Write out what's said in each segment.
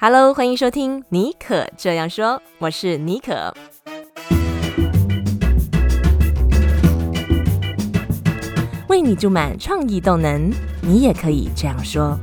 Hello，欢迎收听尼可这样说，我是尼可。为你注满创意动能，你也可以这样说。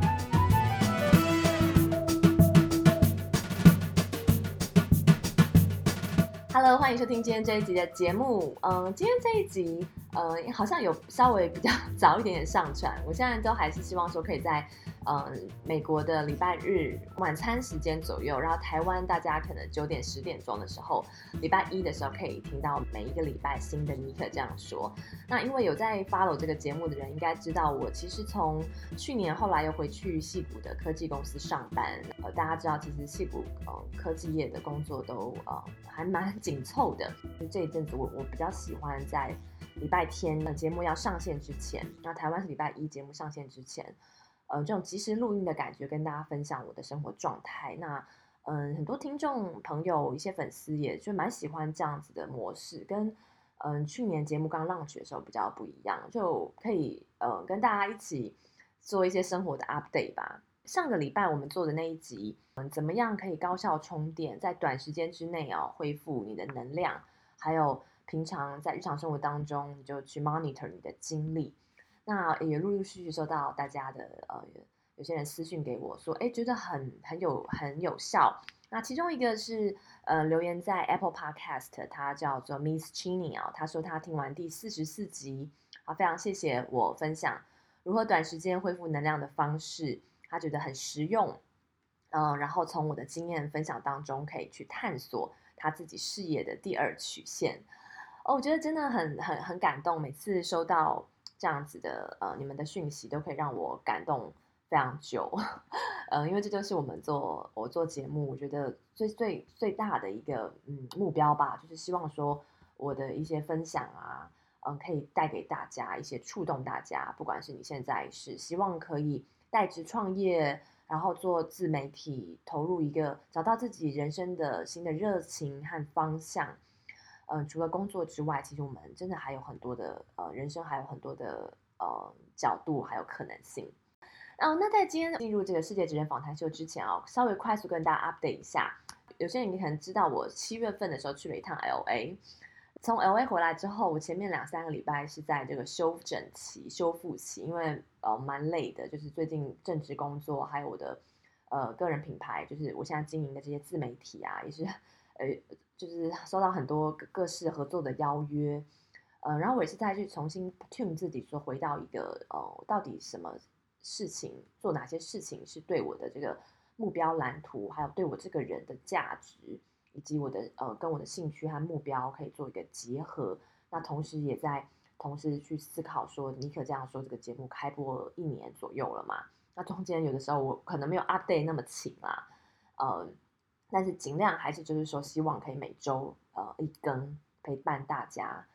Hello，欢迎收听今天这一集的节目。嗯，今天这一集，嗯，好像有稍微比较 早一点点上传。我现在都还是希望说可以在。嗯，美国的礼拜日晚餐时间左右，然后台湾大家可能九点十点钟的时候，礼拜一的时候可以听到每一个礼拜新的尼克这样说。那因为有在 follow 这个节目的人应该知道，我其实从去年后来又回去戏谷的科技公司上班。呃，大家知道其实戏谷呃科技业的工作都呃还蛮 紧凑的。就这一阵子我我比较喜欢在礼拜天的节目要上线之前，那台湾是礼拜一节目上线之前。呃，这种即时录音的感觉，跟大家分享我的生活状态。那，嗯、很多听众朋友、一些粉丝也就蛮喜欢这样子的模式，跟嗯、去年节目刚浪去的时候比较不一样，就可以呃跟大家一起做一些生活的 update 吧。上个礼拜我们做的那一集，嗯，怎么样可以高效充电，在短时间之内哦恢复你的能量，还有平常在日常生活当中，你就去 monitor 你的精力。那也陆陆续续收到大家的呃，有些人私信给我说，哎，觉得很很有很有效。那其中一个是呃留言在 Apple Podcast，他叫做 Miss Chinny 啊，他说他听完第四十四集，啊，非常谢谢我分享如何短时间恢复能量的方式，他觉得很实用，嗯、然后从我的经验分享当中可以去探索他自己事业的第二曲线。哦，我觉得真的很很很感动，每次收到。这样子的呃，你们的讯息都可以让我感动非常久，呃，因为这就是我们做我做节目，我觉得最最最大的一个嗯目标吧，就是希望说我的一些分享啊，嗯、可以带给大家一些触动大家，不管是你现在是希望可以带职创业，然后做自媒体，投入一个找到自己人生的新的热情和方向。嗯、除了工作之外，其实我们真的还有很多的呃，人生还有很多的呃角度，还有可能性。然、呃、后，那在今天进入这个世界职人访谈秀之前啊、稍微快速跟大家 update 一下。有些人你可能知道，我七月份的时候去了一趟 LA，从 LA 回来之后，我前面两三个礼拜是在这个休整期、修复期，因为呃蛮累的，就是最近正职工作，还有我的呃个人品牌，就是我现在经营的这些自媒体啊，也是呃。就是收到很多各式合作的邀约，呃，然后我也是再去重新 tune 自己，说回到一个呃，到底什么事情做哪些事情是对我的这个目标蓝图，还有对我这个人的价值，以及我的呃跟我的兴趣和目标可以做一个结合。那同时也在同时去思考说，尼可这样说，这个节目开播一年左右了嘛？那中间有的时候我可能没有 update 那么勤啦，呃。但是尽量还是就是说，希望可以每周呃一更陪伴大家。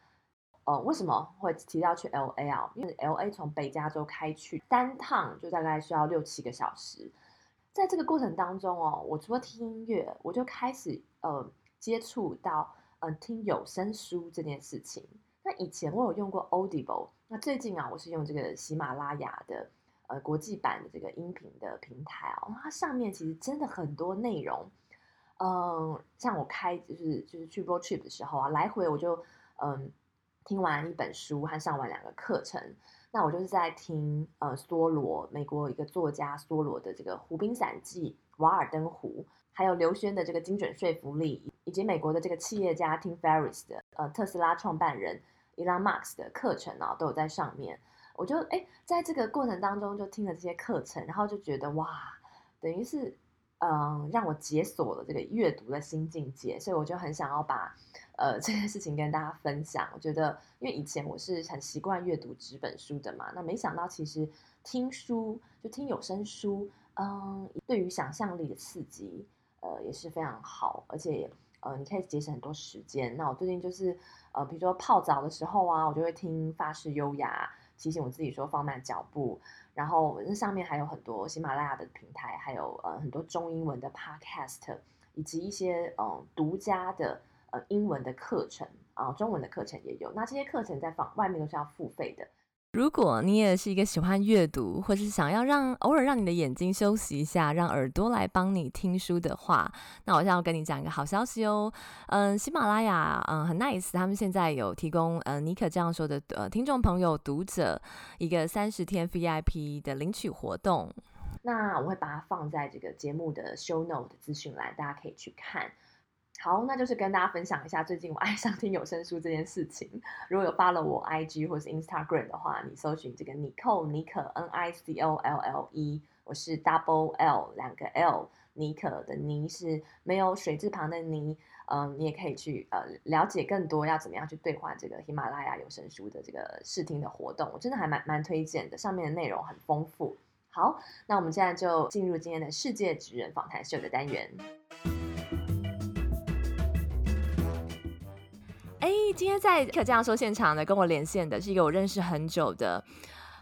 呃，为什么会提到去 LA 啊？因为 LA 从北加州开去单趟就大概需要六七个小时。在这个过程当中哦，我除了听音乐，我就开始呃接触到嗯、呃、听有声书这件事情。那以前我有用过 Audible，那最近啊，我是用这个喜马拉雅的呃国际版的这个音频的平台哦，它上面其实真的很多内容。嗯，像我开就是就是去 road trip 的时候啊，来回我就嗯听完一本书和上完两个课程。那我就是在听呃梭罗，美国一个作家梭罗的这个《湖滨散记》《瓦尔登湖》，还有刘轩的这个精准说服力，以及美国的这个企业家 Tim Ferris 的呃特斯拉创办人 Elon Musk 的课程啊，都有在上面。我就哎在这个过程当中就听了这些课程，然后就觉得哇，等于是。嗯，让我解锁了这个阅读的新境界，所以我就很想要把呃 这件事情跟大家分享。我觉得，因为以前我是很习惯阅读纸本书的嘛，那没想到其实听书就听有声书，嗯，对于想象力的刺激，呃也是非常好，而且呃你可以节省很多时间。那我最近就是呃比如说泡澡的时候啊，我就会听发式优雅，提醒我自己说放慢脚步。然后那上面还有很多喜马拉雅的平台，还有呃很多中英文的 podcast，以及一些嗯独家的呃英文的课程啊，中文的课程也有。那这些课程在房外面都是要付费的。如果你也是一个喜欢阅读，或是想要让偶尔让你的眼睛休息一下，让耳朵来帮你听书的话，那我想要跟你讲一个好消息哦。嗯，喜马拉雅嗯很 nice，他们现在有提供呃尼可这样说的呃听众朋友读者一个三十天 VIP 的领取活动。那我会把它放在这个节目的 show note 的资讯栏，大家可以去看。好，那就是跟大家分享一下最近我爱上听有声书这件事情。如果有 follow 我 IG 或是 Instagram 的话，你搜寻这个 Nicole 尼可 N I C O L L E，我是 Double L 两个 L，尼可的尼是没有水字旁的尼。嗯，你也可以去呃了解更多要怎么样去兑换这个喜马拉雅有声书的这个试听的活动，我真的还蛮蛮推荐的，上面的内容很丰富。好，那我们现在就进入今天的世界职人访谈秀的单元。今天在可这样说现场的跟我连线的是一个我认识很久的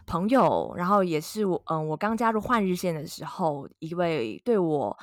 朋友，然后也是我嗯，我刚加入换日线的时候，一位对我。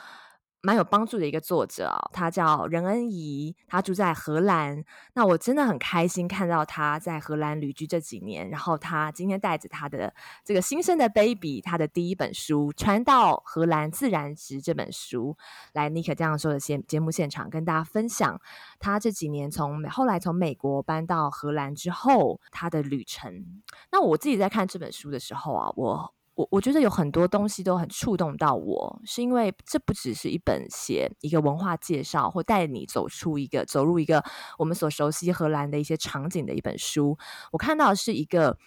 蛮有帮助的一个作者啊，他叫任恩怡，他住在荷兰。那我真的很开心看到他在荷兰旅居这几年，然后他今天带着他的这个新生的 baby，他的第一本书《传到荷兰自然直》这本书，来尼可这样说的节节目现场跟大家分享他这几年从后来从美国搬到荷兰之后他的旅程。那我自己在看这本书的时候啊，我。我我觉得有很多东西都很触动到我，是因为这不只是一本写一个文化介绍或带你走出一个走入一个我们所熟悉荷兰的一些场景的一本书。我看到是一个，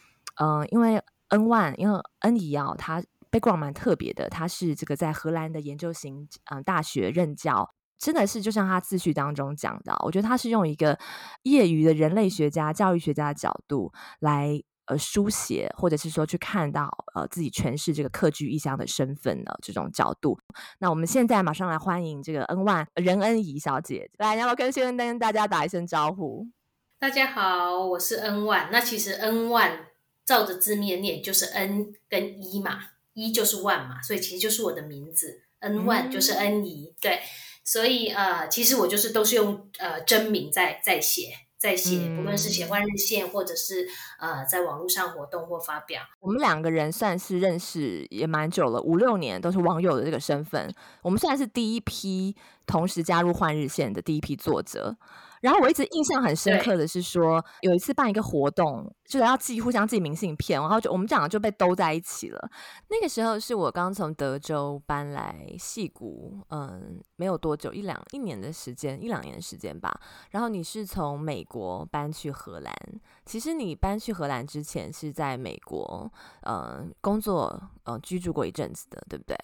嗯、因为恩万，因为恩怡啊，他 background 蛮特别的，他是这个在荷兰的研究型嗯、大学任教，真的是就像他自序当中讲的，我觉得他是用一个业余的人类学家、教育学家的角度来。呃，书写或者是说去看到呃自己诠释这个客居异乡的身份的这种角度。那我们现在马上来欢迎这个恩万任恩怡小姐，来，要不要跟先跟大家打一声招呼？大家好，我是恩万。那其实恩万照着字面念就是 N 跟一嘛，一就是万嘛，所以其实就是我的名字。N 万就是恩怡，嗯、对，所以呃，其实我就是都是用呃真名在在写。在写，不论是写换日线，或者是呃，在网络上活动或发表。我们两个人算是认识也蛮久了，五六年都是网友的这个身份。我们算是第一批同时加入换日线的第一批作者。然后我一直印象很深刻的是说，有一次办一个活动，就是要寄互相寄明信片，然后就我们这两个就被兜在一起了。那个时候是我刚从德州搬来戏谷，嗯，没有多久，一两一年的时间，一两年的时间吧。然后你是从美国搬去荷兰，其实你搬去荷兰之前是在美国，嗯，工作，嗯，居住过一阵子的，对不对？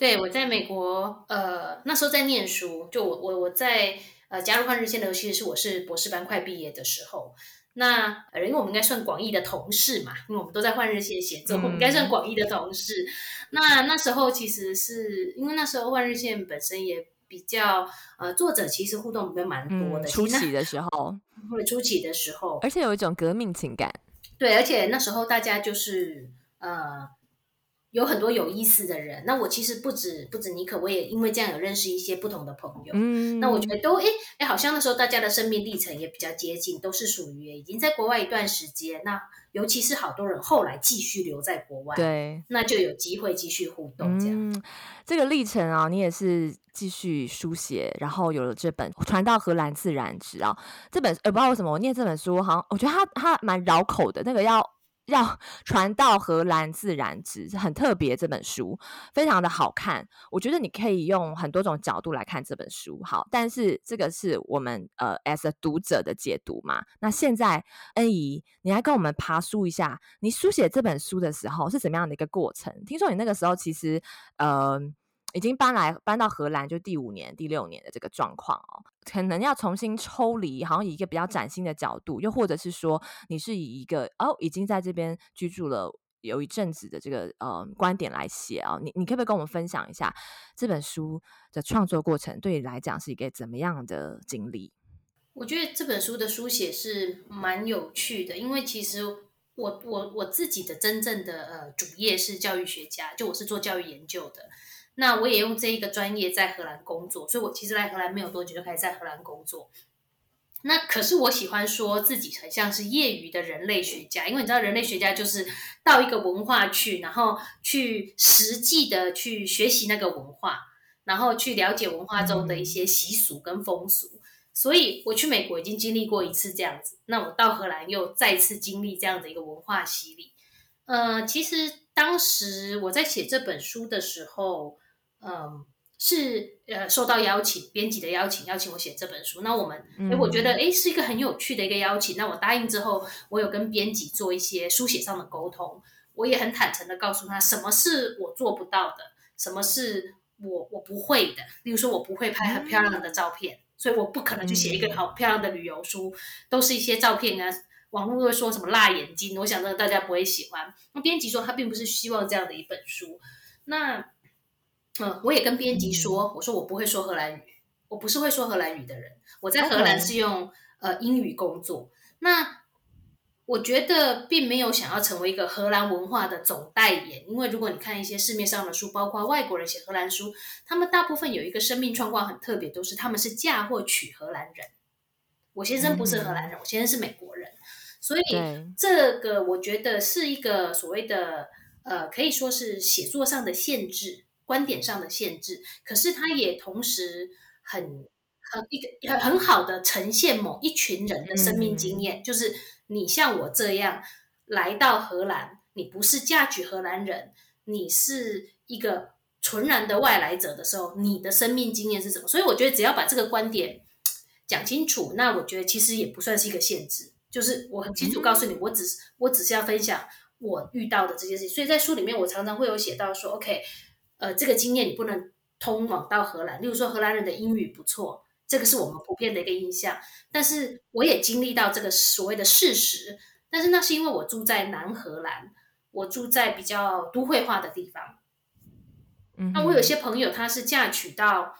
对，我在美国，呃，那时候在念书，就我我我在。呃，加入换日线的尤其是我是博士班快毕业的时候，那呃，因为我们应该算广义的同事嘛，因为我们都在换日线写作，嗯、我们应该算广义的同事。那那时候其实是因为那时候换日线本身也比较呃，作者其实互动比较蛮多的，嗯、初期的时候，会初期的时候，而且有一种革命情感。对，而且那时候大家就是呃。有很多有意思的人，那我其实不止不止尼可，我也因为这样有认识一些不同的朋友。嗯，那我觉得都哎哎，好像那时候大家的生命历程也比较接近，都是属于已经在国外一段时间。那尤其是好多人后来继续留在国外，对，那就有机会继续互动这样。嗯，这个历程啊，你也是继续书写，然后有了这本《传到荷兰自然直》啊，这本呃不知道为什么我念这本书，好像我觉得它它蛮绕口的，那个要。要传到荷兰自然直，很特别。这本书非常的好看，我觉得你可以用很多种角度来看这本书。好，但是这个是我们呃，as a 读者的解读嘛。那现在恩怡，你来跟我们爬书一下，你书写这本书的时候是怎么样的一个过程？听说你那个时候其实嗯。已经搬来搬到荷兰就第五年、第六年的这个状况哦，可能要重新抽离，好像以一个比较崭新的角度，又或者是说你是以一个哦已经在这边居住了有一阵子的这个呃观点来写啊、哦，你你可不可以跟我们分享一下这本书的创作过程对你来讲是一个怎么样的经历？我觉得这本书的书写是蛮有趣的，因为其实我我我自己的真正的呃主业是教育学家，就我是做教育研究的。那我也用这一个专业在荷兰工作，所以我其实来荷兰没有多久就开始在荷兰工作。那可是我喜欢说自己很像是业余的人类学家，因为你知道人类学家就是到一个文化去，然后去实际的去学习那个文化，然后去了解文化中的一些习俗跟风俗。嗯、所以我去美国已经经历过一次这样子，那我到荷兰又再次经历这样的一个文化洗礼。呃，其实当时我在写这本书的时候，嗯、呃。是呃，受到邀请，编辑的邀请，邀请我写这本书。那我们，哎，我觉得，哎，是一个很有趣的一个邀请。那我答应之后，我有跟编辑做一些书写上的沟通。我也很坦诚的告诉他，什么是我做不到的，什么是我我不会的。例如说，我不会拍很漂亮的照片，嗯、所以我不可能去写一个好漂亮的旅游书，都是一些照片啊。网络会说什么辣眼睛，我想着大家不会喜欢。那编辑说，他并不是希望这样的一本书。那。嗯，我也跟编辑说，我说我不会说荷兰语，我不是会说荷兰语的人。我在荷兰是用.呃英语工作。那我觉得并没有想要成为一个荷兰文化的总代言，因为如果你看一些市面上的书，包括外国人写荷兰书，他们大部分有一个生命状况很特别，都是他们是嫁或娶荷兰人。我先生不是荷兰人，嗯、我先生是美国人，所以这个我觉得是一个所谓的呃，可以说是写作上的限制。观点上的限制，可是它也同时很很一个很很好的呈现某一群人的生命经验，嗯、就是你像我这样来到荷兰，你不是嫁娶荷兰人，你是一个纯然的外来者的时候，你的生命经验是什么？所以我觉得只要把这个观点讲清楚，那我觉得其实也不算是一个限制，就是我很清楚告诉你，嗯、我只是我只是要分享我遇到的这些事情，所以在书里面我常常会有写到说，OK。呃，这个经验你不能通往到荷兰。例如说，荷兰人的英语不错，这个是我们普遍的一个印象。但是我也经历到这个所谓的事实。但是那是因为我住在南荷兰，我住在比较都会化的地方。嗯，那我有些朋友，他是嫁娶到，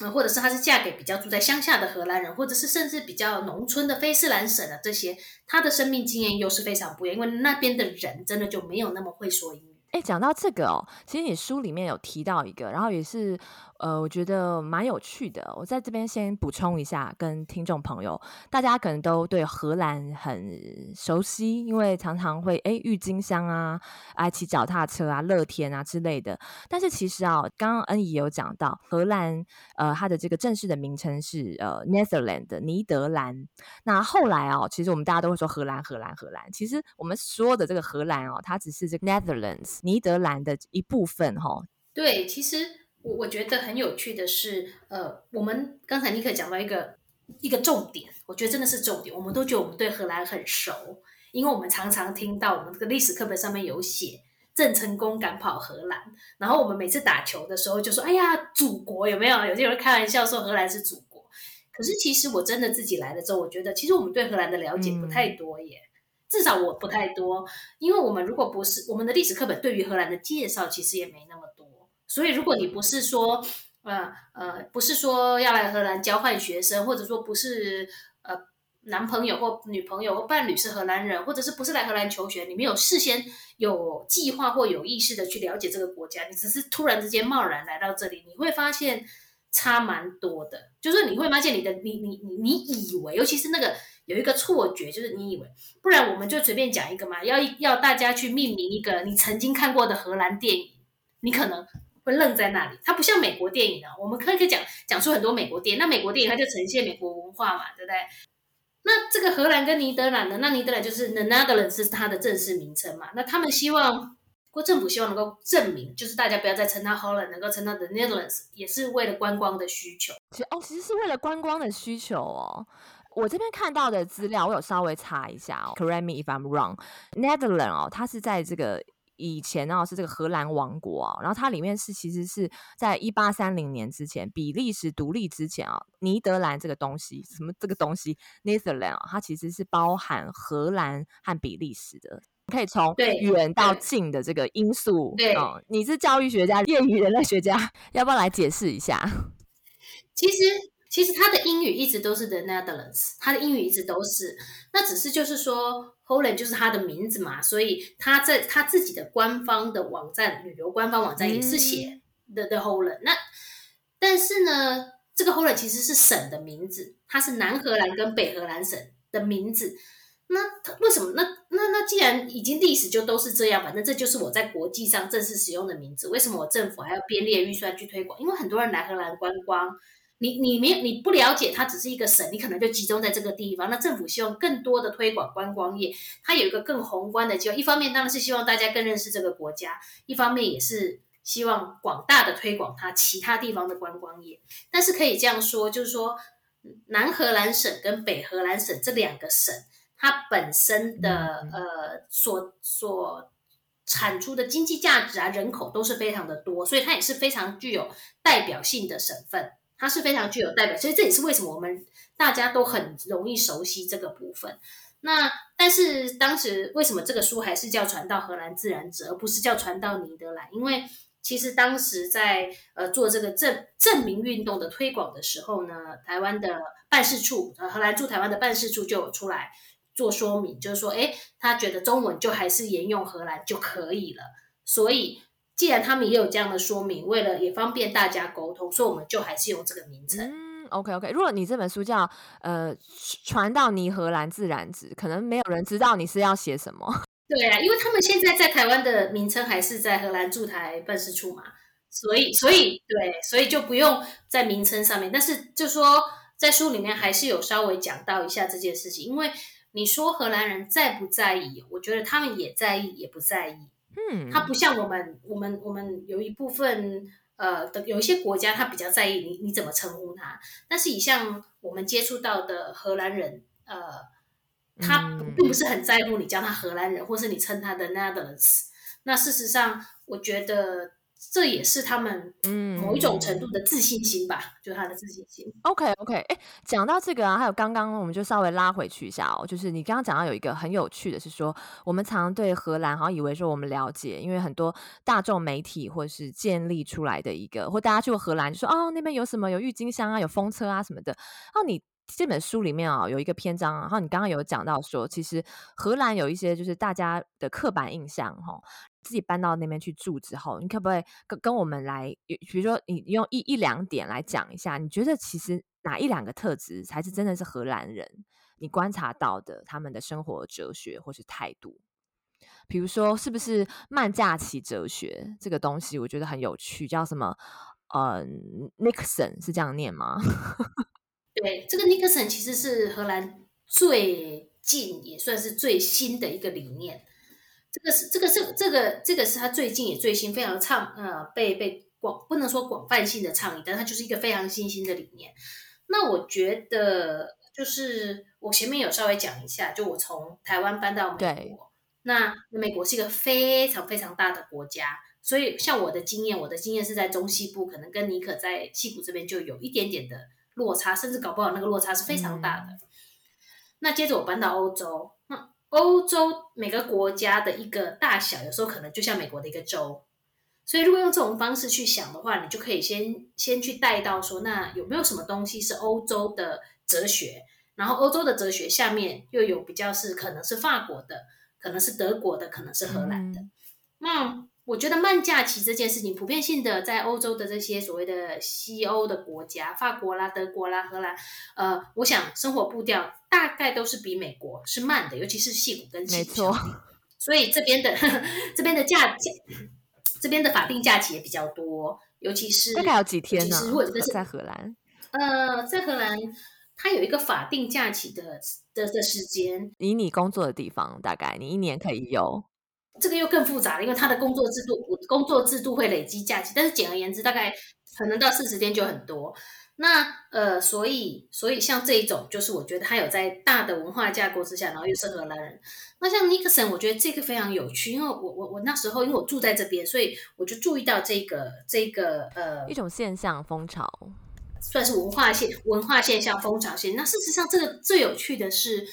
呃，或者是她是嫁给比较住在乡下的荷兰人，或者是甚至比较农村的菲斯兰省的这些，她的生命经验又是非常不一样，因为那边的人真的就没有那么会说英语。哎，讲到这个哦，其实你书里面有提到一个，然后也是。呃，我觉得蛮有趣的。我在这边先补充一下，跟听众朋友，大家可能都对荷兰很熟悉，因为常常会诶郁金香啊，爱骑脚踏车啊，乐天啊之类的。但是其实啊，刚刚恩怡有讲到荷兰，呃，它的这个正式的名称是呃 Netherlands 尼德兰。那后来啊，其实我们大家都会说荷兰，荷兰，荷兰。其实我们说的这个荷兰哦，它只是这个 Netherlands 尼德兰的一部分哈、哦。对，其实。我我觉得很有趣的是，呃，我们刚才尼克讲到一个一个重点，我觉得真的是重点。我们都觉得我们对荷兰很熟，因为我们常常听到我们这个历史课本上面有写郑成功赶跑荷兰，然后我们每次打球的时候就说：“哎呀，祖国有没有？”有些人开玩笑说荷兰是祖国，可是其实我真的自己来了之后，我觉得其实我们对荷兰的了解不太多耶，嗯、至少我不太多，因为我们如果不是我们的历史课本对于荷兰的介绍，其实也没那么多。所以，如果你不是说，呃呃，不是说要来荷兰交换学生，或者说不是呃男朋友或女朋友或伴侣是荷兰人，或者是不是来荷兰求学，你没有事先有计划或有意识的去了解这个国家，你只是突然之间贸然来到这里，你会发现差蛮多的。就是你会发现你的你你你你以为，尤其是那个有一个错觉，就是你以为，不然我们就随便讲一个嘛，要要大家去命名一个你曾经看过的荷兰电影，你可能。会愣在那里，它不像美国电影啊。我们可以可以讲讲出很多美国电影，那美国电影它就呈现美国文化嘛，对不对？那这个荷兰跟尼德兰呢？那尼德兰就是 The Netherlands 是它的正式名称嘛。那他们希望，国政府希望能够证明，就是大家不要再称它 Holland，能够称它 The Netherlands，也是为了观光的需求。其实哦，其实是为了观光的需求哦。我这边看到的资料，我有稍微查一下哦。Correct me if I'm wrong。Netherlands 哦，它是在这个。以前呢、哦、是这个荷兰王国啊，然后它里面是其实是在一八三零年之前，比利时独立之前啊，尼德兰这个东西，什么这个东西，Netherland 啊，它其实是包含荷兰和比利时的，可以从远到近的这个因素。对，对哦，你是教育学家，业余人类学家，要不要来解释一下？其实。其实他的英语一直都是 The Netherlands，他的英语一直都是，那只是就是说 Holland 就是他的名字嘛，所以他在他自己的官方的网站，旅游官方网站也是写 The、嗯、The Holland。那但是呢，这个 hole 其实是省的名字，它是南荷兰跟北荷兰省的名字。那它为什么？那那那既然已经历史就都是这样，反正这就是我在国际上正式使用的名字。为什么我政府还要编列预算去推广？因为很多人来荷兰观光，你你没你不了解，它只是一个省，你可能就集中在这个地方。那政府希望更多的推广观光业，它有一个更宏观的计划。一方面当然是希望大家更认识这个国家，一方面也是希望广大的推广它其他地方的观光业。但是可以这样说，就是说南荷兰省跟北荷兰省这两个省。它本身的呃所所产出的经济价值啊，人口都是非常的多，所以它也是非常具有代表性的省份。它是非常具有代表，所以这也是为什么我们大家都很容易熟悉这个部分。那但是当时为什么这个书还是叫《传到荷兰自然志》，而不是叫《传到尼德兰》？因为其实当时在呃做这个证证明运动的推广的时候呢，台湾的办事处，呃荷兰驻台湾的办事处就有出来。做说明就是说，诶，他觉得中文就还是沿用荷兰就可以了。所以，既然他们也有这样的说明，为了也方便大家沟通，所以我们就还是用这个名称。嗯，OK OK。如果你这本书叫呃传到尼荷兰自然志，可能没有人知道你是要写什么。对啊，因为他们现在在台湾的名称还是在荷兰驻台办事处嘛，所以所以对，所以就不用在名称上面。但是就说在书里面还是有稍微讲到一下这件事情，因为。你说荷兰人在不在意？我觉得他们也在意，也不在意。嗯，他不像我们，我们我们有一部分呃的有一些国家，他比较在意你你怎么称呼他。但是以像我们接触到的荷兰人，呃，他并不是很在乎你叫他荷兰人，或是你称他的 Netherlands。那事实上，我觉得。这也是他们嗯某一种程度的自信心吧，嗯、就是他的自信心。OK OK，哎，讲到这个啊，还有刚刚我们就稍微拉回去一下哦，就是你刚刚讲到有一个很有趣的是说，我们常常对荷兰好像以为说我们了解，因为很多大众媒体或是建立出来的一个，或大家去过荷兰就说哦那边有什么有郁金香啊，有风车啊什么的。然后你这本书里面啊、哦、有一个篇章，然后你刚刚有讲到说，其实荷兰有一些就是大家的刻板印象哈、哦。自己搬到那边去住之后，你可不可以跟跟我们来，比如说你用一一两点来讲一下，你觉得其实哪一两个特质才是真的是荷兰人？你观察到的他们的生活哲学或是态度，比如说是不是慢假期哲学这个东西，我觉得很有趣，叫什么？呃，Niksen 是这样念吗？对，这个 Niksen 其实是荷兰最近也算是最新的一个理念。这个是这个是这个这个是他最近也最新非常倡呃被被广不能说广泛性的倡议，但它就是一个非常新兴的理念。那我觉得就是我前面有稍微讲一下，就我从台湾搬到美国，那美国是一个非常非常大的国家，所以像我的经验，我的经验是在中西部，可能跟尼可在西谷这边就有一点点的落差，甚至搞不好那个落差是非常大的。嗯、那接着我搬到欧洲，嗯。欧洲每个国家的一个大小，有时候可能就像美国的一个州，所以如果用这种方式去想的话，你就可以先先去带到说，那有没有什么东西是欧洲的哲学？然后欧洲的哲学下面又有比较是可能是法国的，可能是德国的，可能是荷兰的，那、嗯。我觉得慢假期这件事情，普遍性的在欧洲的这些所谓的西欧的国家，法国啦、德国啦、荷兰，呃，我想生活步调大概都是比美国是慢的，尤其是矽谷跟矽谷。没错。所以这边的这边的假假，这边的法定假期也比较多，尤其是大概有几天呢？如果这个是在荷兰，呃，在荷兰，它有一个法定假期的的的时间。以你工作的地方，大概你一年可以有。这个又更复杂了，因为他的工作制度，工作制度会累积假期，但是简而言之，大概可能到四十天就很多。那呃，所以所以像这一种，就是我觉得他有在大的文化架构之下，然后又是荷兰人。那像尼克森，我觉得这个非常有趣，因为我我我那时候因为我住在这边，所以我就注意到这个这个呃一种现象风潮，算是文化现文化现象风潮现。那事实上，这个最有趣的是。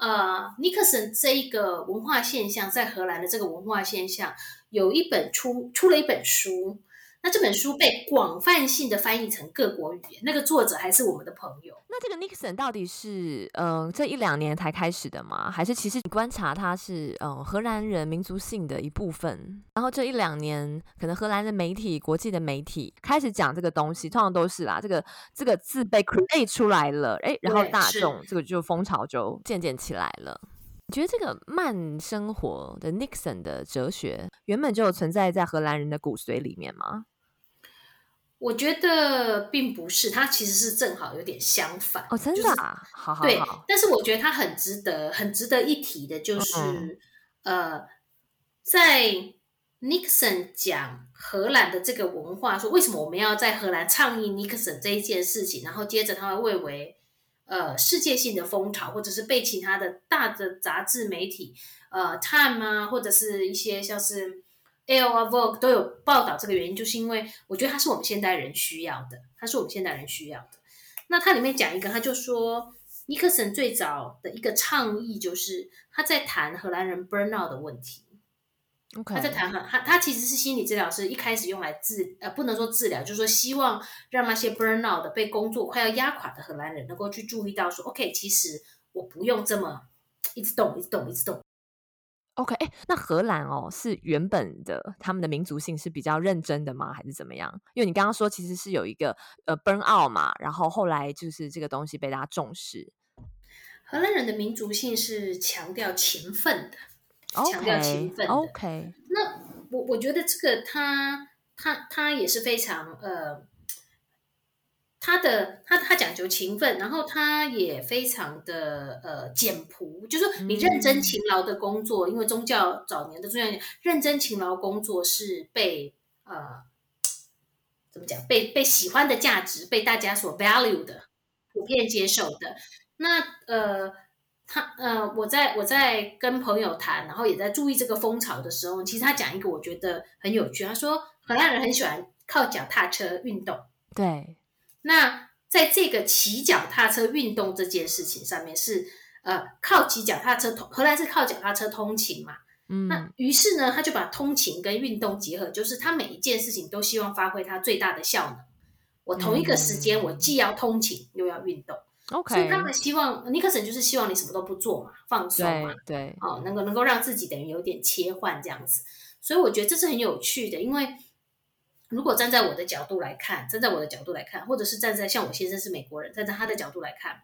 呃，尼克森这一个文化现象，在荷兰的这个文化现象，有一本出出了一本书，那这本书被广泛性的翻译成各国语言，那个作者还是我们的朋友。那这个 Nixon 到底是嗯、呃、这一两年才开始的吗？还是其实你观察他是嗯、呃、荷兰人民族性的一部分？然后这一两年可能荷兰的媒体、国际的媒体开始讲这个东西，通常都是啦，这个这个字被 create 出来了，哎，然后大众这个就风潮就渐渐起来了。你觉得这个慢生活的 Nixon 的哲学原本就存在在荷兰人的骨髓里面吗？我觉得并不是，它其实是正好有点相反哦，真的啊，好好好。对，但是我觉得它很值得、很值得一提的，就是、嗯、呃，在 Nixon 讲荷兰的这个文化，说为什么我们要在荷兰倡议 Nixon 这一件事情，然后接着他会为为呃世界性的风潮，或者是被其他的大的杂志媒体，呃，Time 啊，或者是一些像是。啊，Vogue 都有报道这个原因，就是因为我觉得它是我们现代人需要的，它是我们现代人需要的。那它里面讲一个，他就说，尼克森最早的一个倡议就是他在谈荷兰人 burnout 的问题。Okay. 他在谈他他其实是心理治疗师，一开始用来治呃不能说治疗，就是说希望让那些 burnout 的被工作快要压垮的荷兰人能够去注意到说，OK，其实我不用这么一直动，一直动，一直动。OK，哎，那荷兰哦，是原本的他们的民族性是比较认真的吗？还是怎么样？因为你刚刚说其实是有一个呃 burn out 嘛，然后后来就是这个东西被大家重视。荷兰人的民族性是强调勤奋的，okay, 强调勤奋的。OK，那我我觉得这个他他他也是非常呃。他的他他讲究勤奋，然后他也非常的呃简朴，就是说你认真勤劳的工作，嗯、因为宗教早年的宗教认真勤劳工作是被呃怎么讲被被喜欢的价值，被大家所 value 的，普遍接受的。那呃他呃我在我在跟朋友谈，然后也在注意这个风潮的时候，其实他讲一个我觉得很有趣，他说荷兰人很喜欢靠脚踏车运动，对。那在这个骑脚踏车运动这件事情上面是，呃，靠骑脚踏车通，荷兰是靠脚踏车通勤嘛，嗯，那于是呢，他就把通勤跟运动结合，就是他每一件事情都希望发挥他最大的效能。我同一个时间，我既要通勤又要运动，OK，所以他们希望尼克森就是希望你什么都不做嘛，放松嘛，对，对。哦，能够能够让自己等于有点切换这样子，所以我觉得这是很有趣的，因为。如果站在我的角度来看，站在我的角度来看，或者是站在像我先生是美国人，站在他的角度来看，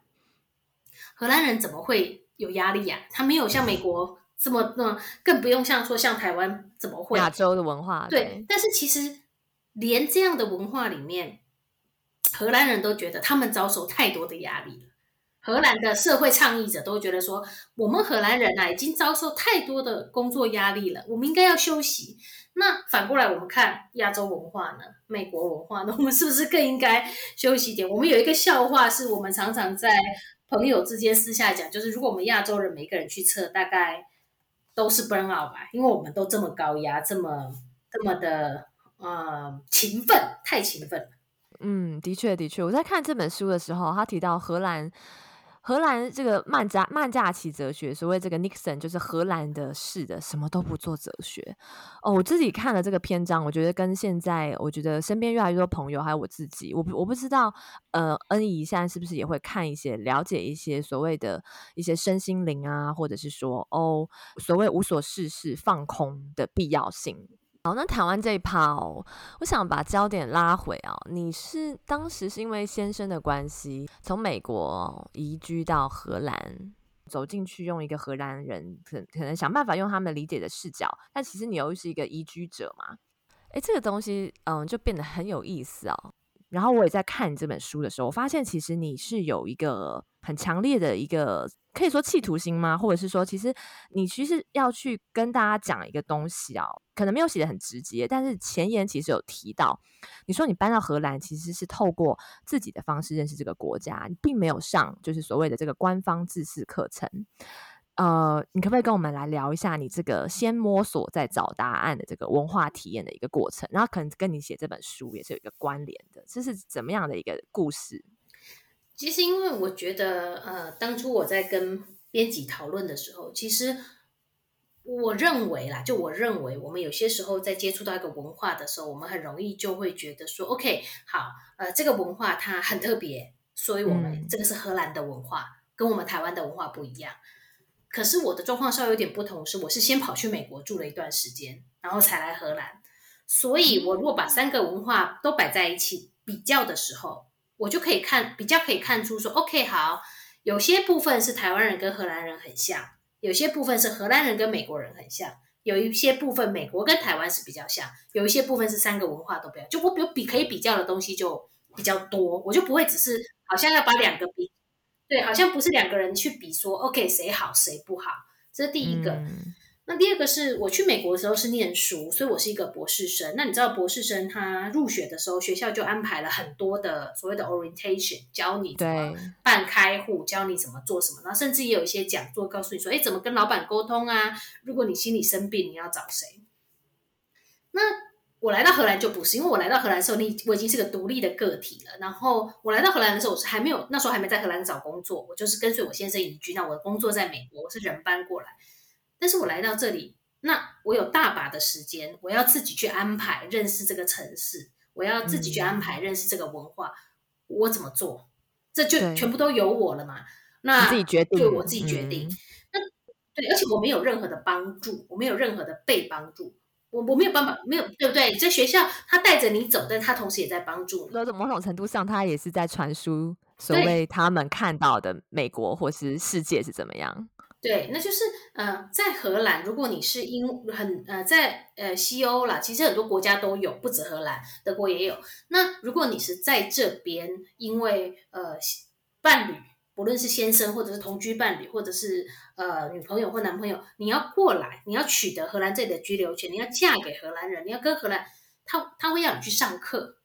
荷兰人怎么会有压力呀、啊？他没有像美国这么那、嗯，更不用像说像台湾怎么会？亚洲的文化对，对。但是其实连这样的文化里面，荷兰人都觉得他们遭受太多的压力了。荷兰的社会倡议者都觉得说，我们荷兰人啊，已经遭受太多的工作压力了，我们应该要休息。那反过来，我们看亚洲文化呢？美国文化呢？我们是不是更应该休息一点？我们有一个笑话，是我们常常在朋友之间私下讲，就是如果我们亚洲人每个人去测，大概都是 burn out 吧，因为我们都这么高压，这么这么的呃勤奋，太勤奋了。嗯，的确的确，我在看这本书的时候，他提到荷兰。荷兰这个慢假慢假期哲学，所谓这个 Nixon 就是荷兰的式的什么都不做哲学哦。我自己看了这个篇章，我觉得跟现在我觉得身边越来越多朋友，还有我自己，我我不知道呃，恩怡现在是不是也会看一些了解一些所谓的一些身心灵啊，或者是说哦，所谓无所事事放空的必要性。好，那台湾这一趴哦，我想把焦点拉回哦。你是当时是因为先生的关系，从美国移居到荷兰，走进去用一个荷兰人可可能想办法用他们理解的视角，但其实你又是一个移居者嘛。诶，这个东西嗯，就变得很有意思哦。然后我也在看这本书的时候，我发现其实你是有一个很强烈的一个。可以说企图心吗？或者是说，其实你其实要去跟大家讲一个东西啊，可能没有写得很直接，但是前言其实有提到。你说你搬到荷兰，其实是透过自己的方式认识这个国家，你并没有上就是所谓的这个官方自识课程。呃，你可不可以跟我们来聊一下你这个先摸索再找答案的这个文化体验的一个过程？然后可能跟你写这本书也是有一个关联的，这是怎么样的一个故事？其实，因为我觉得，呃，当初我在跟编辑讨论的时候，其实我认为啦，就我认为，我们有些时候在接触到一个文化的时候，我们很容易就会觉得说，OK，好，呃，这个文化它很特别，所以我们这个是荷兰的文化，嗯、跟我们台湾的文化不一样。可是我的状况稍微有点不同，是我是先跑去美国住了一段时间，然后才来荷兰。所以，我如果把三个文化都摆在一起比较的时候，我就可以看比较可以看出说，OK，好，有些部分是台湾人跟荷兰人很像，有些部分是荷兰人跟美国人很像，有一些部分美国跟台湾是比较像，有一些部分是三个文化都比较，就我比如比可以比较的东西就比较多，我就不会只是好像要把两个比。对，好像不是两个人去比说，OK，谁好谁不好，这是第一个。嗯、那第二个是我去美国的时候是念书，所以我是一个博士生。那你知道博士生他入学的时候，学校就安排了很多的所谓的 orientation，教你怎么办开户，教你怎么做什么，然后甚至也有一些讲座告诉你说，哎，怎么跟老板沟通啊？如果你心里生病，你要找谁？那。我来到荷兰就不是，因为我来到荷兰的时候，你我已经是个独立的个体了。然后我来到荷兰的时候，我是还没有那时候还没在荷兰找工作，我就是跟随我先生移居。那我的工作在美国，我是人搬过来。但是我来到这里，那我有大把的时间，我要自己去安排认识这个城市，我要自己去安排认识这个文化，嗯、我怎么做？这就全部都由我了嘛？那自己决定，对我自己决定。嗯、那对，而且我没有任何的帮助，我没有任何的被帮助。我我没有办法，没有对不对？在学校，他带着你走，但他同时也在帮助你。某种程度上，他也是在传输所谓他们看到的美国或是世界是怎么样。对，那就是呃，在荷兰，如果你是英很呃在呃西欧啦，其实很多国家都有，不止荷兰，德国也有。那如果你是在这边，因为呃伴侣。不论是先生，或者是同居伴侣，或者是呃女朋友或男朋友，你要过来，你要取得荷兰这里的居留权，你要嫁给荷兰人，你要跟荷兰，他他会要你去上课，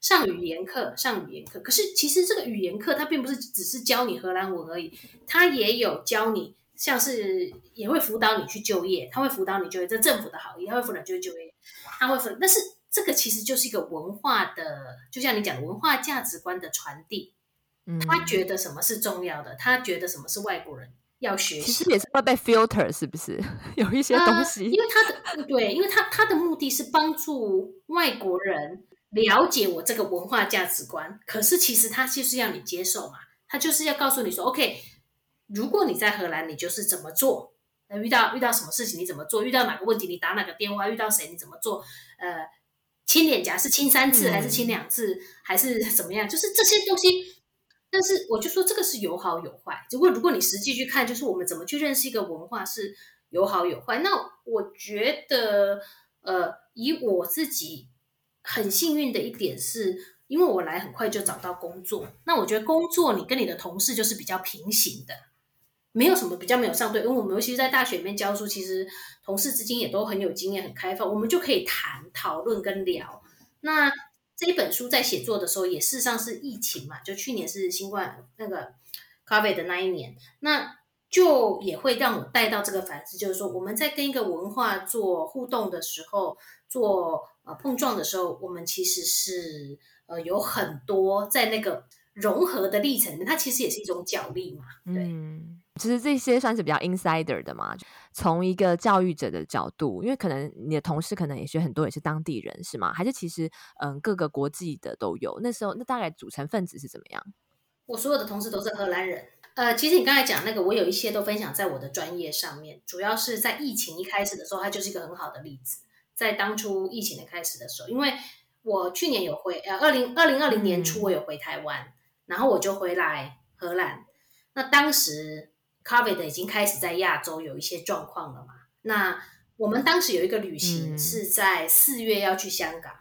上语言课，上语言课。可是其实这个语言课，它并不是只是教你荷兰文而已，它也有教你，像是也会辅导你去就业，他会辅导你就业，这政府的好意，他会辅导就业就业，他会辅，但是这个其实就是一个文化的，就像你讲的文化价值观的传递。他觉得什么是重要的？他觉得什么是外国人要学习？其实也是会被 filter，是不是？有一些东西，呃、因为他的对，因为他他的目的是帮助外国人了解我这个文化价值观。可是其实他就是要你接受嘛，他就是要告诉你说，OK，如果你在荷兰，你就是怎么做？那遇到遇到什么事情你怎么做？遇到哪个问题你打哪个电话？遇到谁你怎么做？呃，亲脸颊是亲三次还是亲两次、嗯、还是怎么样？就是这些东西。但是我就说这个是有好有坏。如果如果你实际去看，就是我们怎么去认识一个文化是有好有坏。那我觉得，呃，以我自己很幸运的一点是，因为我来很快就找到工作。那我觉得工作你跟你的同事就是比较平行的，没有什么比较没有上对。因为我们尤其是在大学里面教书，其实同事之间也都很有经验、很开放，我们就可以谈、讨论跟聊。那这一本书在写作的时候，也事实上是疫情嘛，就去年是新冠那个 COVID 的那一年，那就也会让我带到这个反思，就是说我们在跟一个文化做互动的时候，做呃碰撞的时候，我们其实是呃有很多在那个融合的历程，它其实也是一种角力嘛，对。嗯其实这些算是比较 insider 的嘛，从一个教育者的角度，因为可能你的同事可能也是很多也是当地人，是吗？还是其实嗯各个国际的都有？那时候那大概组成分子是怎么样？我所有的同事都是荷兰人。呃，其实你刚才讲那个，我有一些都分享在我的专业上面，主要是在疫情一开始的时候，它就是一个很好的例子。在当初疫情的开始的时候，因为我去年有回呃二零二零二零年初我有回台湾，嗯、然后我就回来荷兰，那当时。COVID 已经开始在亚洲有一些状况了嘛？那我们当时有一个旅行是在四月要去香港，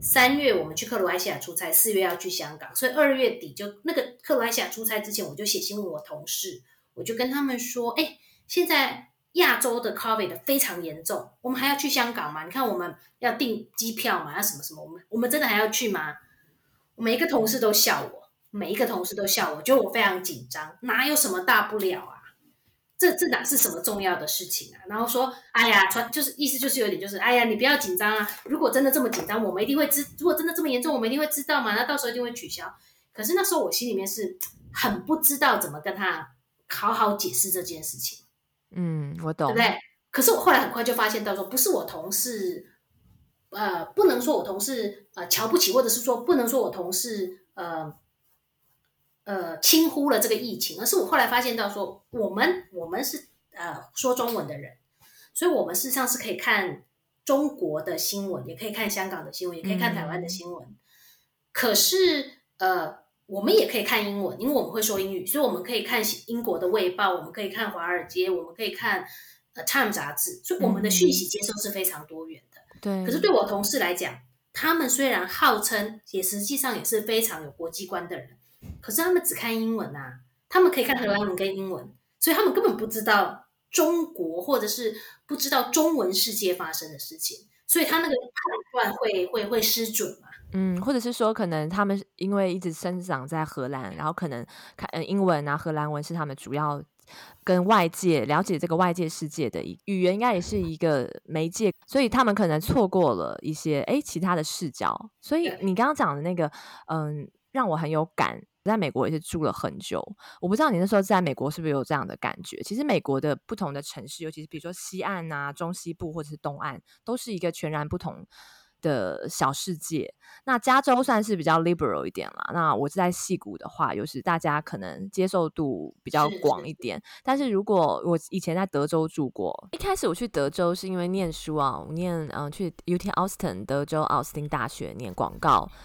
三、嗯、月我们去克罗埃西亚出差，四月要去香港，所以二月底就那个克罗埃西亚出差之前，我就写信问我同事，我就跟他们说：哎，现在亚洲的 COVID 非常严重，我们还要去香港吗？你看我们要订机票嘛，要什么什么，我们我们真的还要去吗？每一个同事都笑我。每一个同事都笑我，觉得我非常紧张，哪有什么大不了啊？这这哪是什么重要的事情啊？然后说，哎呀，传就是意思就是有点就是，哎呀，你不要紧张啊！如果真的这么紧张，我们一定会知；如果真的这么严重，我们一定会知道嘛。那到时候一定会取消。可是那时候我心里面是很不知道怎么跟他好好解释这件事情。嗯，我懂，对不对？可是我后来很快就发现到说，不是我同事，呃，不能说我同事呃瞧不起，或者是说不能说我同事呃呃轻忽了这个疫情，而是我后来发现到说，我们我们是呃说中文的人，所以我们事实上是可以看中国的新闻，也可以看香港的新闻，也可以看台湾的新闻。嗯、可是呃，我们也可以看英文，因为我们会说英语，所以我们可以看英国的《卫报》，我们可以看《华尔街》，我们可以看。呃，《Time》杂志，所以我们的讯息接收是非常多元的。对。可是对我同事来讲，他们虽然号称，也实际上也是非常有国际观的人，可是他们只看英文啊。他们可以看荷兰文跟英文，所以他们根本不知道中国，或者是不知道中文世界发生的事情，所以他那个判断会会会失准嘛。嗯，或者是说，可能他们因为一直生长在荷兰，然后可能看英文啊，荷兰文是他们主要。跟外界了解这个外界世界的语言，应该也是一个媒介，所以他们可能错过了一些诶其他的视角。所以你刚刚讲的那个，嗯，让我很有感。在美国也是住了很久，我不知道你那时候在美国是不是有这样的感觉？其实美国的不同的城市，尤其是比如说西岸啊、中西部或者是东岸，都是一个全然不同。的小世界，那加州算是比较 liberal 一点啦。那我是在西谷的话，又是大家可能接受度比较广一点。但是如果我以前在德州住过，一开始我去德州是因为念书啊，我念嗯、呃、去 UT Austin 德州奥斯汀大学念广告。嗯、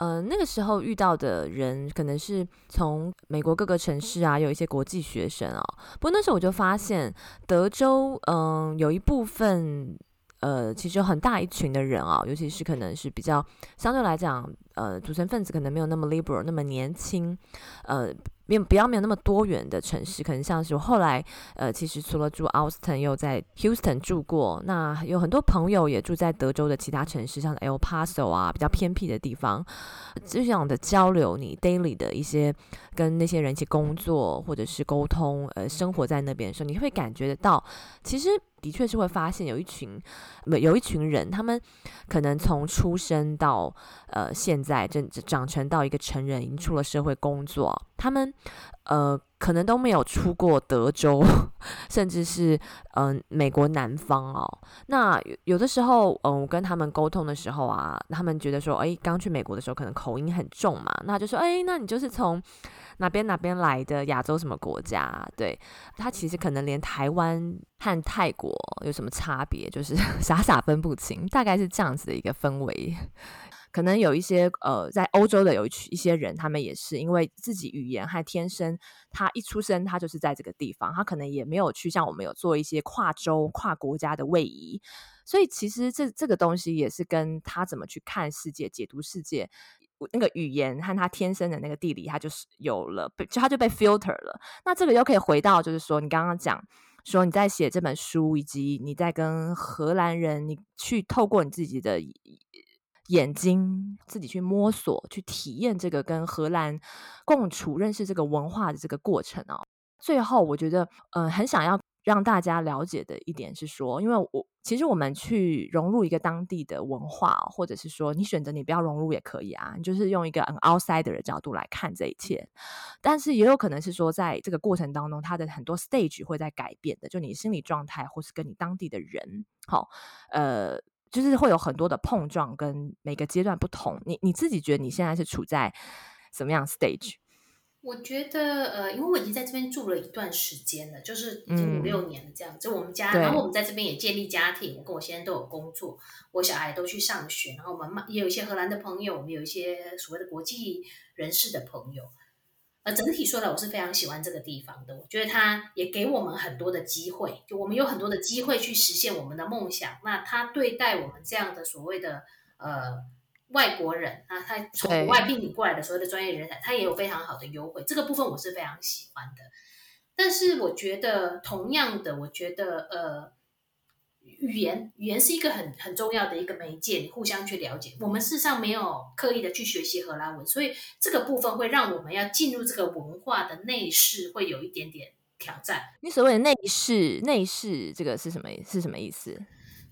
呃，那个时候遇到的人可能是从美国各个城市啊，有一些国际学生啊。不过那时候我就发现，德州嗯、有一部分。呃，其实有很大一群的人啊，尤其是可能是比较相对来讲，呃，组成分子可能没有那么 liberal，那么年轻，呃。没有比较没有那么多元的城市，可能像是我后来呃，其实除了住 Austin，又在 Houston 住过。那有很多朋友也住在德州的其他城市，像 El Paso 啊，比较偏僻的地方。这样的交流，你 daily 的一些跟那些人一起工作或者是沟通，呃，生活在那边的时候，你会感觉得到，其实的确是会发现有一群有一群人，他们可能从出生到呃现在，正长成到一个成人，已经出了社会工作，他们。呃，可能都没有出过德州，甚至是嗯、美国南方哦。那有的时候，嗯、我跟他们沟通的时候啊，他们觉得说，哎，刚去美国的时候可能口音很重嘛，那就说，哎，那你就是从哪边哪边来的？亚洲什么国家？对，他其实可能连台湾和泰国有什么差别，就是 傻傻分不清，大概是这样子的一个氛围。可能有一些呃，在欧洲的有一一些人，他们也是因为自己语言和天生，他一出生他就是在这个地方，他可能也没有去像我们有做一些跨州、跨国家的位移，所以其实这这个东西也是跟他怎么去看世界、解读世界，那个语言和他天生的那个地理，他就是有了，就他就被 filter 了。那这个又可以回到，就是说你刚刚讲说你在写这本书，以及你在跟荷兰人，你去透过你自己的。眼睛自己去摸索、去体验这个跟荷兰共处、认识这个文化的这个过程哦。最后，我觉得，嗯、很想要让大家了解的一点是说，因为我其实我们去融入一个当地的文化，或者是说你选择你不要融入也可以啊，你就是用一个 an outsider 的角度来看这一切。但是也有可能是说，在这个过程当中，它的很多 stage 会在改变的，就你心理状态，或是跟你当地的人，好，呃。就是会有很多的碰撞，跟每个阶段不同。你你自己觉得你现在是处在什么样 stage？我觉得呃，因为我已经在这边住了一段时间了，就是已经五六年了这样。嗯、就我们家，然后我们在这边也建立家庭，我跟我先生都有工作，我小孩都去上学，然后我们也有一些荷兰的朋友，我们有一些所谓的国际人士的朋友。呃，整体说来，我是非常喜欢这个地方的。我觉得它也给我们很多的机会，就我们有很多的机会去实现我们的梦想。那他对待我们这样的所谓的呃外国人啊，他从国外聘请过来的所谓的专业人才，他也有非常好的优惠。这个部分我是非常喜欢的。但是我觉得，同样的，我觉得呃。语言语言是一个很很重要的一个媒介，你互相去了解。我们事实上没有刻意的去学习荷兰文，所以这个部分会让我们要进入这个文化的内饰，会有一点点挑战。你所谓的内饰，内饰这个是什么？是什么意思？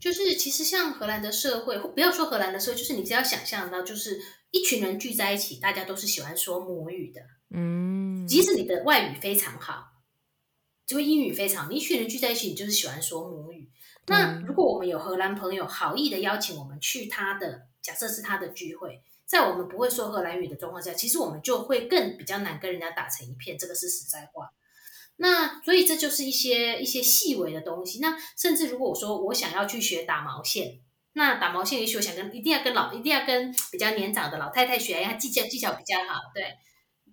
就是其实像荷兰的社会，不要说荷兰的社会，就是你只要想象到，就是一群人聚在一起，大家都是喜欢说母语的。嗯，即使你的外语非常好。就会英语非常，你一群人聚在一起，你就是喜欢说母语。那如果我们有荷兰朋友好意的邀请我们去他的，假设是他的聚会，在我们不会说荷兰语的状况下，其实我们就会更比较难跟人家打成一片，这个是实在话。那所以这就是一些一些细微的东西。那甚至如果我说我想要去学打毛线，那打毛线也许我想跟一定要跟老一定要跟比较年长的老太太学，因为她技巧技巧比较好，对。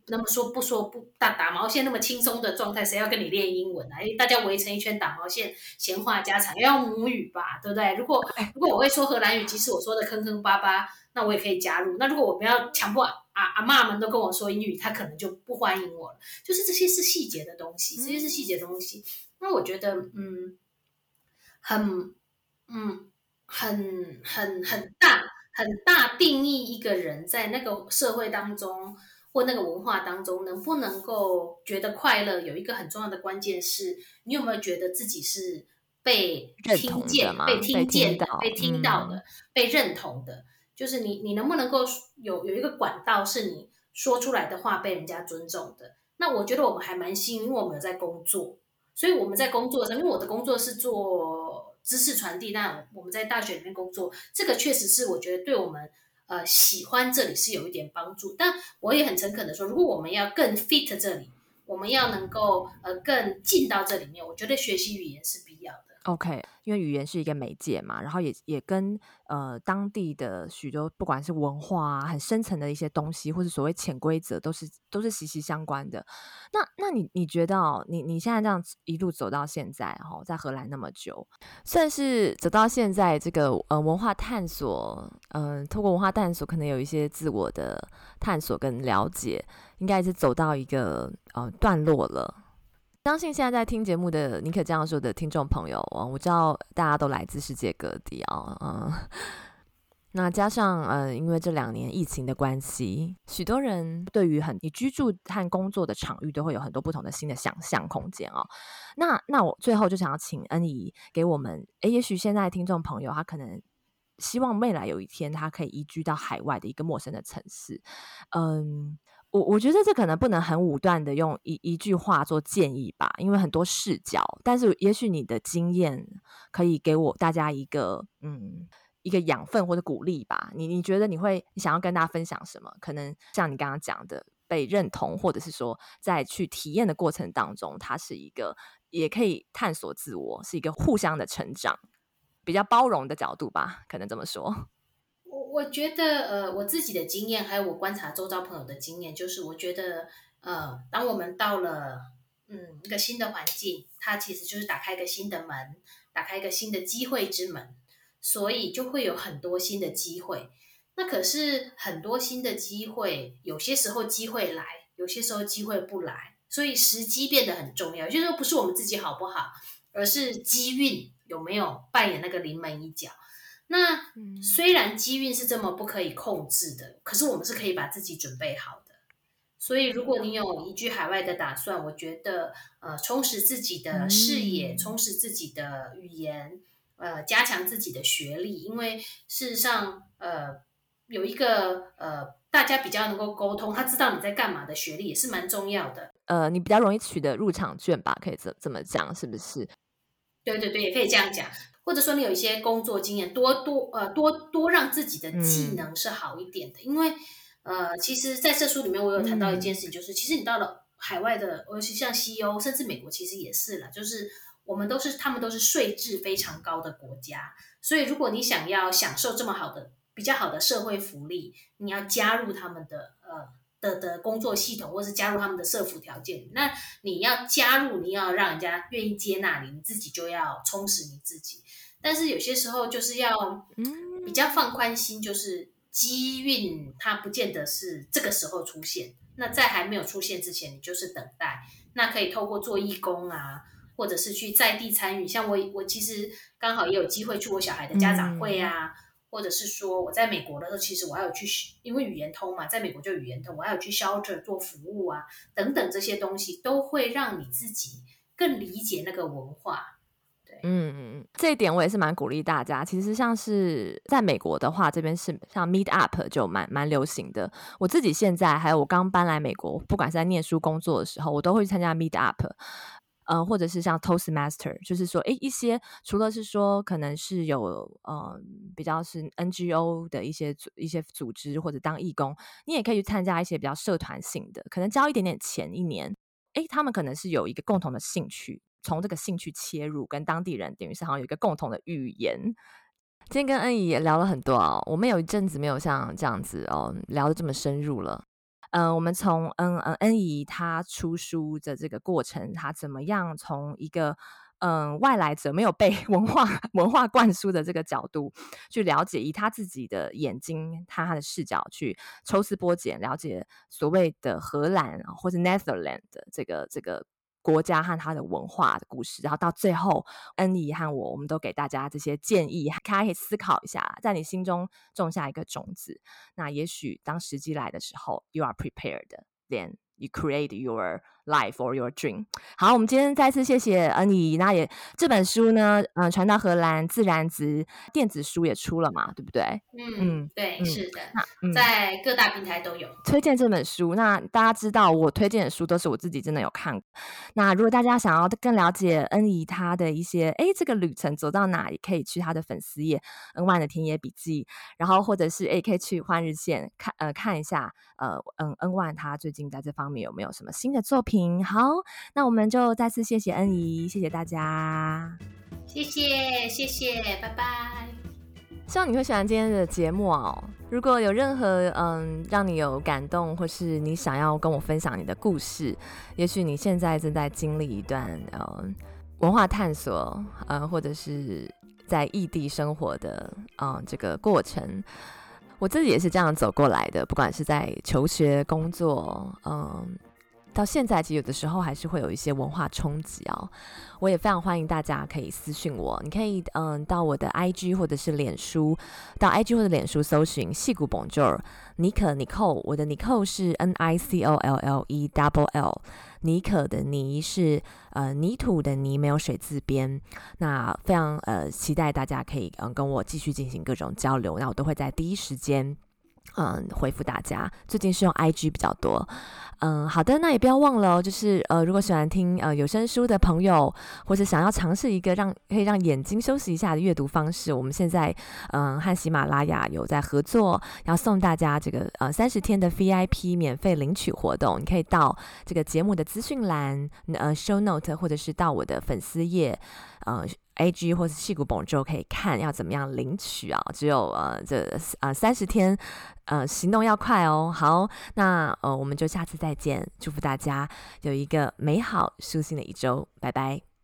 那么说不说不打打毛线那么轻松的状态，谁要跟你练英文啊？大家围成一圈打毛线，闲话家常，要母语吧，对不对？如果如果我会说荷兰语，即使我说的坑坑巴巴，那我也可以加入。那如果我们要强迫阿阿嬷们都跟我说英语，他可能就不欢迎我了。就是这些是细节的东西，这些是细节的东西。那我觉得，嗯，很，嗯，很很很大很大定义一个人在那个社会当中。或那个文化当中，能不能够觉得快乐？有一个很重要的关键是，你有没有觉得自己是被听见、被听见的、被听到的、嗯、被认同的？就是你，你能不能够有有一个管道，是你说出来的话被人家尊重的？那我觉得我们还蛮幸运，因为我们有在工作，所以我们在工作上，因为我的工作是做知识传递，那我们在大学里面工作，这个确实是我觉得对我们。呃，喜欢这里是有一点帮助，但我也很诚恳的说，如果我们要更 fit 这里，我们要能够呃更进到这里面，我觉得学习语言是。OK，因为语言是一个媒介嘛，然后也也跟呃当地的许多不管是文化啊，很深层的一些东西，或是所谓潜规则，都是都是息息相关的。那那你你觉得哦，你你现在这样一路走到现在哈，在荷兰那么久，算是走到现在这个呃文化探索，嗯、呃，透过文化探索，可能有一些自我的探索跟了解，应该是走到一个呃段落了。相信现在在听节目的你可以这样说的听众朋友哦，我知道大家都来自世界各地啊，嗯，那加上呃，因为这两年疫情的关系，许多人对于很你居住和工作的场域都会有很多不同的新的想象空间哦。那那我最后就想要请恩怡给我们，诶，也许现在听众朋友他可能希望未来有一天他可以移居到海外的一个陌生的城市，嗯。我我觉得这可能不能很武断的用一一句话做建议吧，因为很多视角。但是也许你的经验可以给我大家一个嗯一个养分或者鼓励吧。你你觉得你会你想要跟大家分享什么？可能像你刚刚讲的被认同，或者是说在去体验的过程当中，它是一个也可以探索自我，是一个互相的成长，比较包容的角度吧，可能这么说。我觉得，呃，我自己的经验，还有我观察周遭朋友的经验，就是我觉得，呃，当我们到了，嗯，一个新的环境，它其实就是打开一个新的门，打开一个新的机会之门，所以就会有很多新的机会。那可是很多新的机会，有些时候机会来，有些时候机会不来，所以时机变得很重要。就是说，不是我们自己好不好，而是机运有没有扮演那个临门一脚。那虽然机运是这么不可以控制的，可是我们是可以把自己准备好的。所以，如果你有移居海外的打算，我觉得呃，充实自己的视野，充实自己的语言，呃，加强自己的学历，因为事实上，呃，有一个呃，大家比较能够沟通，他知道你在干嘛的学历也是蛮重要的。呃，你比较容易取得入场券吧？可以这这么讲，是不是？对对对，也可以这样讲。或者说你有一些工作经验，多多呃多多让自己的技能是好一点的，嗯、因为呃，其实在这书里面我有谈到一件事情，就是、嗯、其实你到了海外的，尤其像西欧，甚至美国，其实也是了，就是我们都是他们都是税制非常高的国家，所以如果你想要享受这么好的比较好的社会福利，你要加入他们的呃。的的工作系统，或是加入他们的社服条件，那你要加入，你要让人家愿意接纳你，你自己就要充实你自己。但是有些时候就是要比较放宽心，就是机运它不见得是这个时候出现。那在还没有出现之前，你就是等待。那可以透过做义工啊，或者是去在地参与。像我，我其实刚好也有机会去我小孩的家长会啊。嗯或者是说我在美国的时候，其实我还有去，因为语言通嘛，在美国就语言通，我还有去 shelter 做服务啊，等等这些东西都会让你自己更理解那个文化。对，嗯嗯，这一点我也是蛮鼓励大家。其实像是在美国的话，这边是像 Meet Up 就蛮蛮流行的。我自己现在还有我刚搬来美国，不管是在念书工作的时候，我都会去参加 Meet Up。呃，或者是像 Toastmaster，就是说，诶，一些除了是说可能是有呃比较是 NGO 的一些组一些组织或者当义工，你也可以去参加一些比较社团性的，可能交一点点钱一年，诶，他们可能是有一个共同的兴趣，从这个兴趣切入，跟当地人等于是好像有一个共同的语言。今天跟恩怡也聊了很多哦，我们有一阵子没有像这样子哦聊得这么深入了。嗯、呃，我们从嗯嗯恩怡她出书的这个过程，她怎么样从一个嗯、外来者没有被 文化文化灌输的这个角度去了解，以她自己的眼睛、她她的视角去抽丝剥茧，了解所谓的荷兰或者 Netherlands 的这个这个。国家和它的文化的故事，然后到最后，恩怡和我，我们都给大家这些建议，大家可以思考一下，在你心中种下一个种子。那也许当时机来的时候，you are prepared. Then you create your life or your dream。好，我们今天再次谢谢恩怡。那也这本书呢，嗯，传到荷兰自然值电子书也出了嘛，对不对？嗯嗯，对，嗯、是的。那在各大平台都有推荐这本书。那大家知道，我推荐的书都是我自己真的有看过。那如果大家想要更了解恩怡她的一些，哎，这个旅程走到哪里，可以去她的粉丝页恩万的田野笔记，然后或者是哎，可以去换日线看呃看一下，呃嗯恩万他最近在这方面有没有什么新的作品。好，那我们就再次谢谢恩怡，谢谢大家，谢谢谢谢，拜拜。希望你会喜欢今天的节目哦。如果有任何嗯让你有感动，或是你想要跟我分享你的故事，也许你现在正在经历一段嗯文化探索，嗯或者是在异地生活的嗯这个过程，我自己也是这样走过来的，不管是在求学、工作，嗯。到现在，其实有的时候还是会有一些文化冲击哦。我也非常欢迎大家可以私信我，你可以嗯到我的 IG 或者是脸书，到 IG 或者脸书搜寻戏骨 Bonjour 妮可 Nicole，我的 Nicole 是 N I C O L L E double L，妮可的尼是呃泥土的泥，没有水字边。那非常呃期待大家可以嗯跟我继续进行各种交流，那我都会在第一时间。嗯，回复大家。最近是用 IG 比较多。嗯，好的，那也不要忘了哦，就是呃，如果喜欢听呃有声书的朋友，或者想要尝试一个让可以让眼睛休息一下的阅读方式，我们现在嗯和喜马拉雅有在合作，要送大家这个呃三十天的 VIP 免费领取活动。你可以到这个节目的资讯栏呃 Show Note，或者是到我的粉丝页呃。A G 或是戏骨本周可以看要怎么样领取啊？只有呃这呃三十天，呃行动要快哦。好，那呃我们就下次再见，祝福大家有一个美好舒心的一周，拜拜。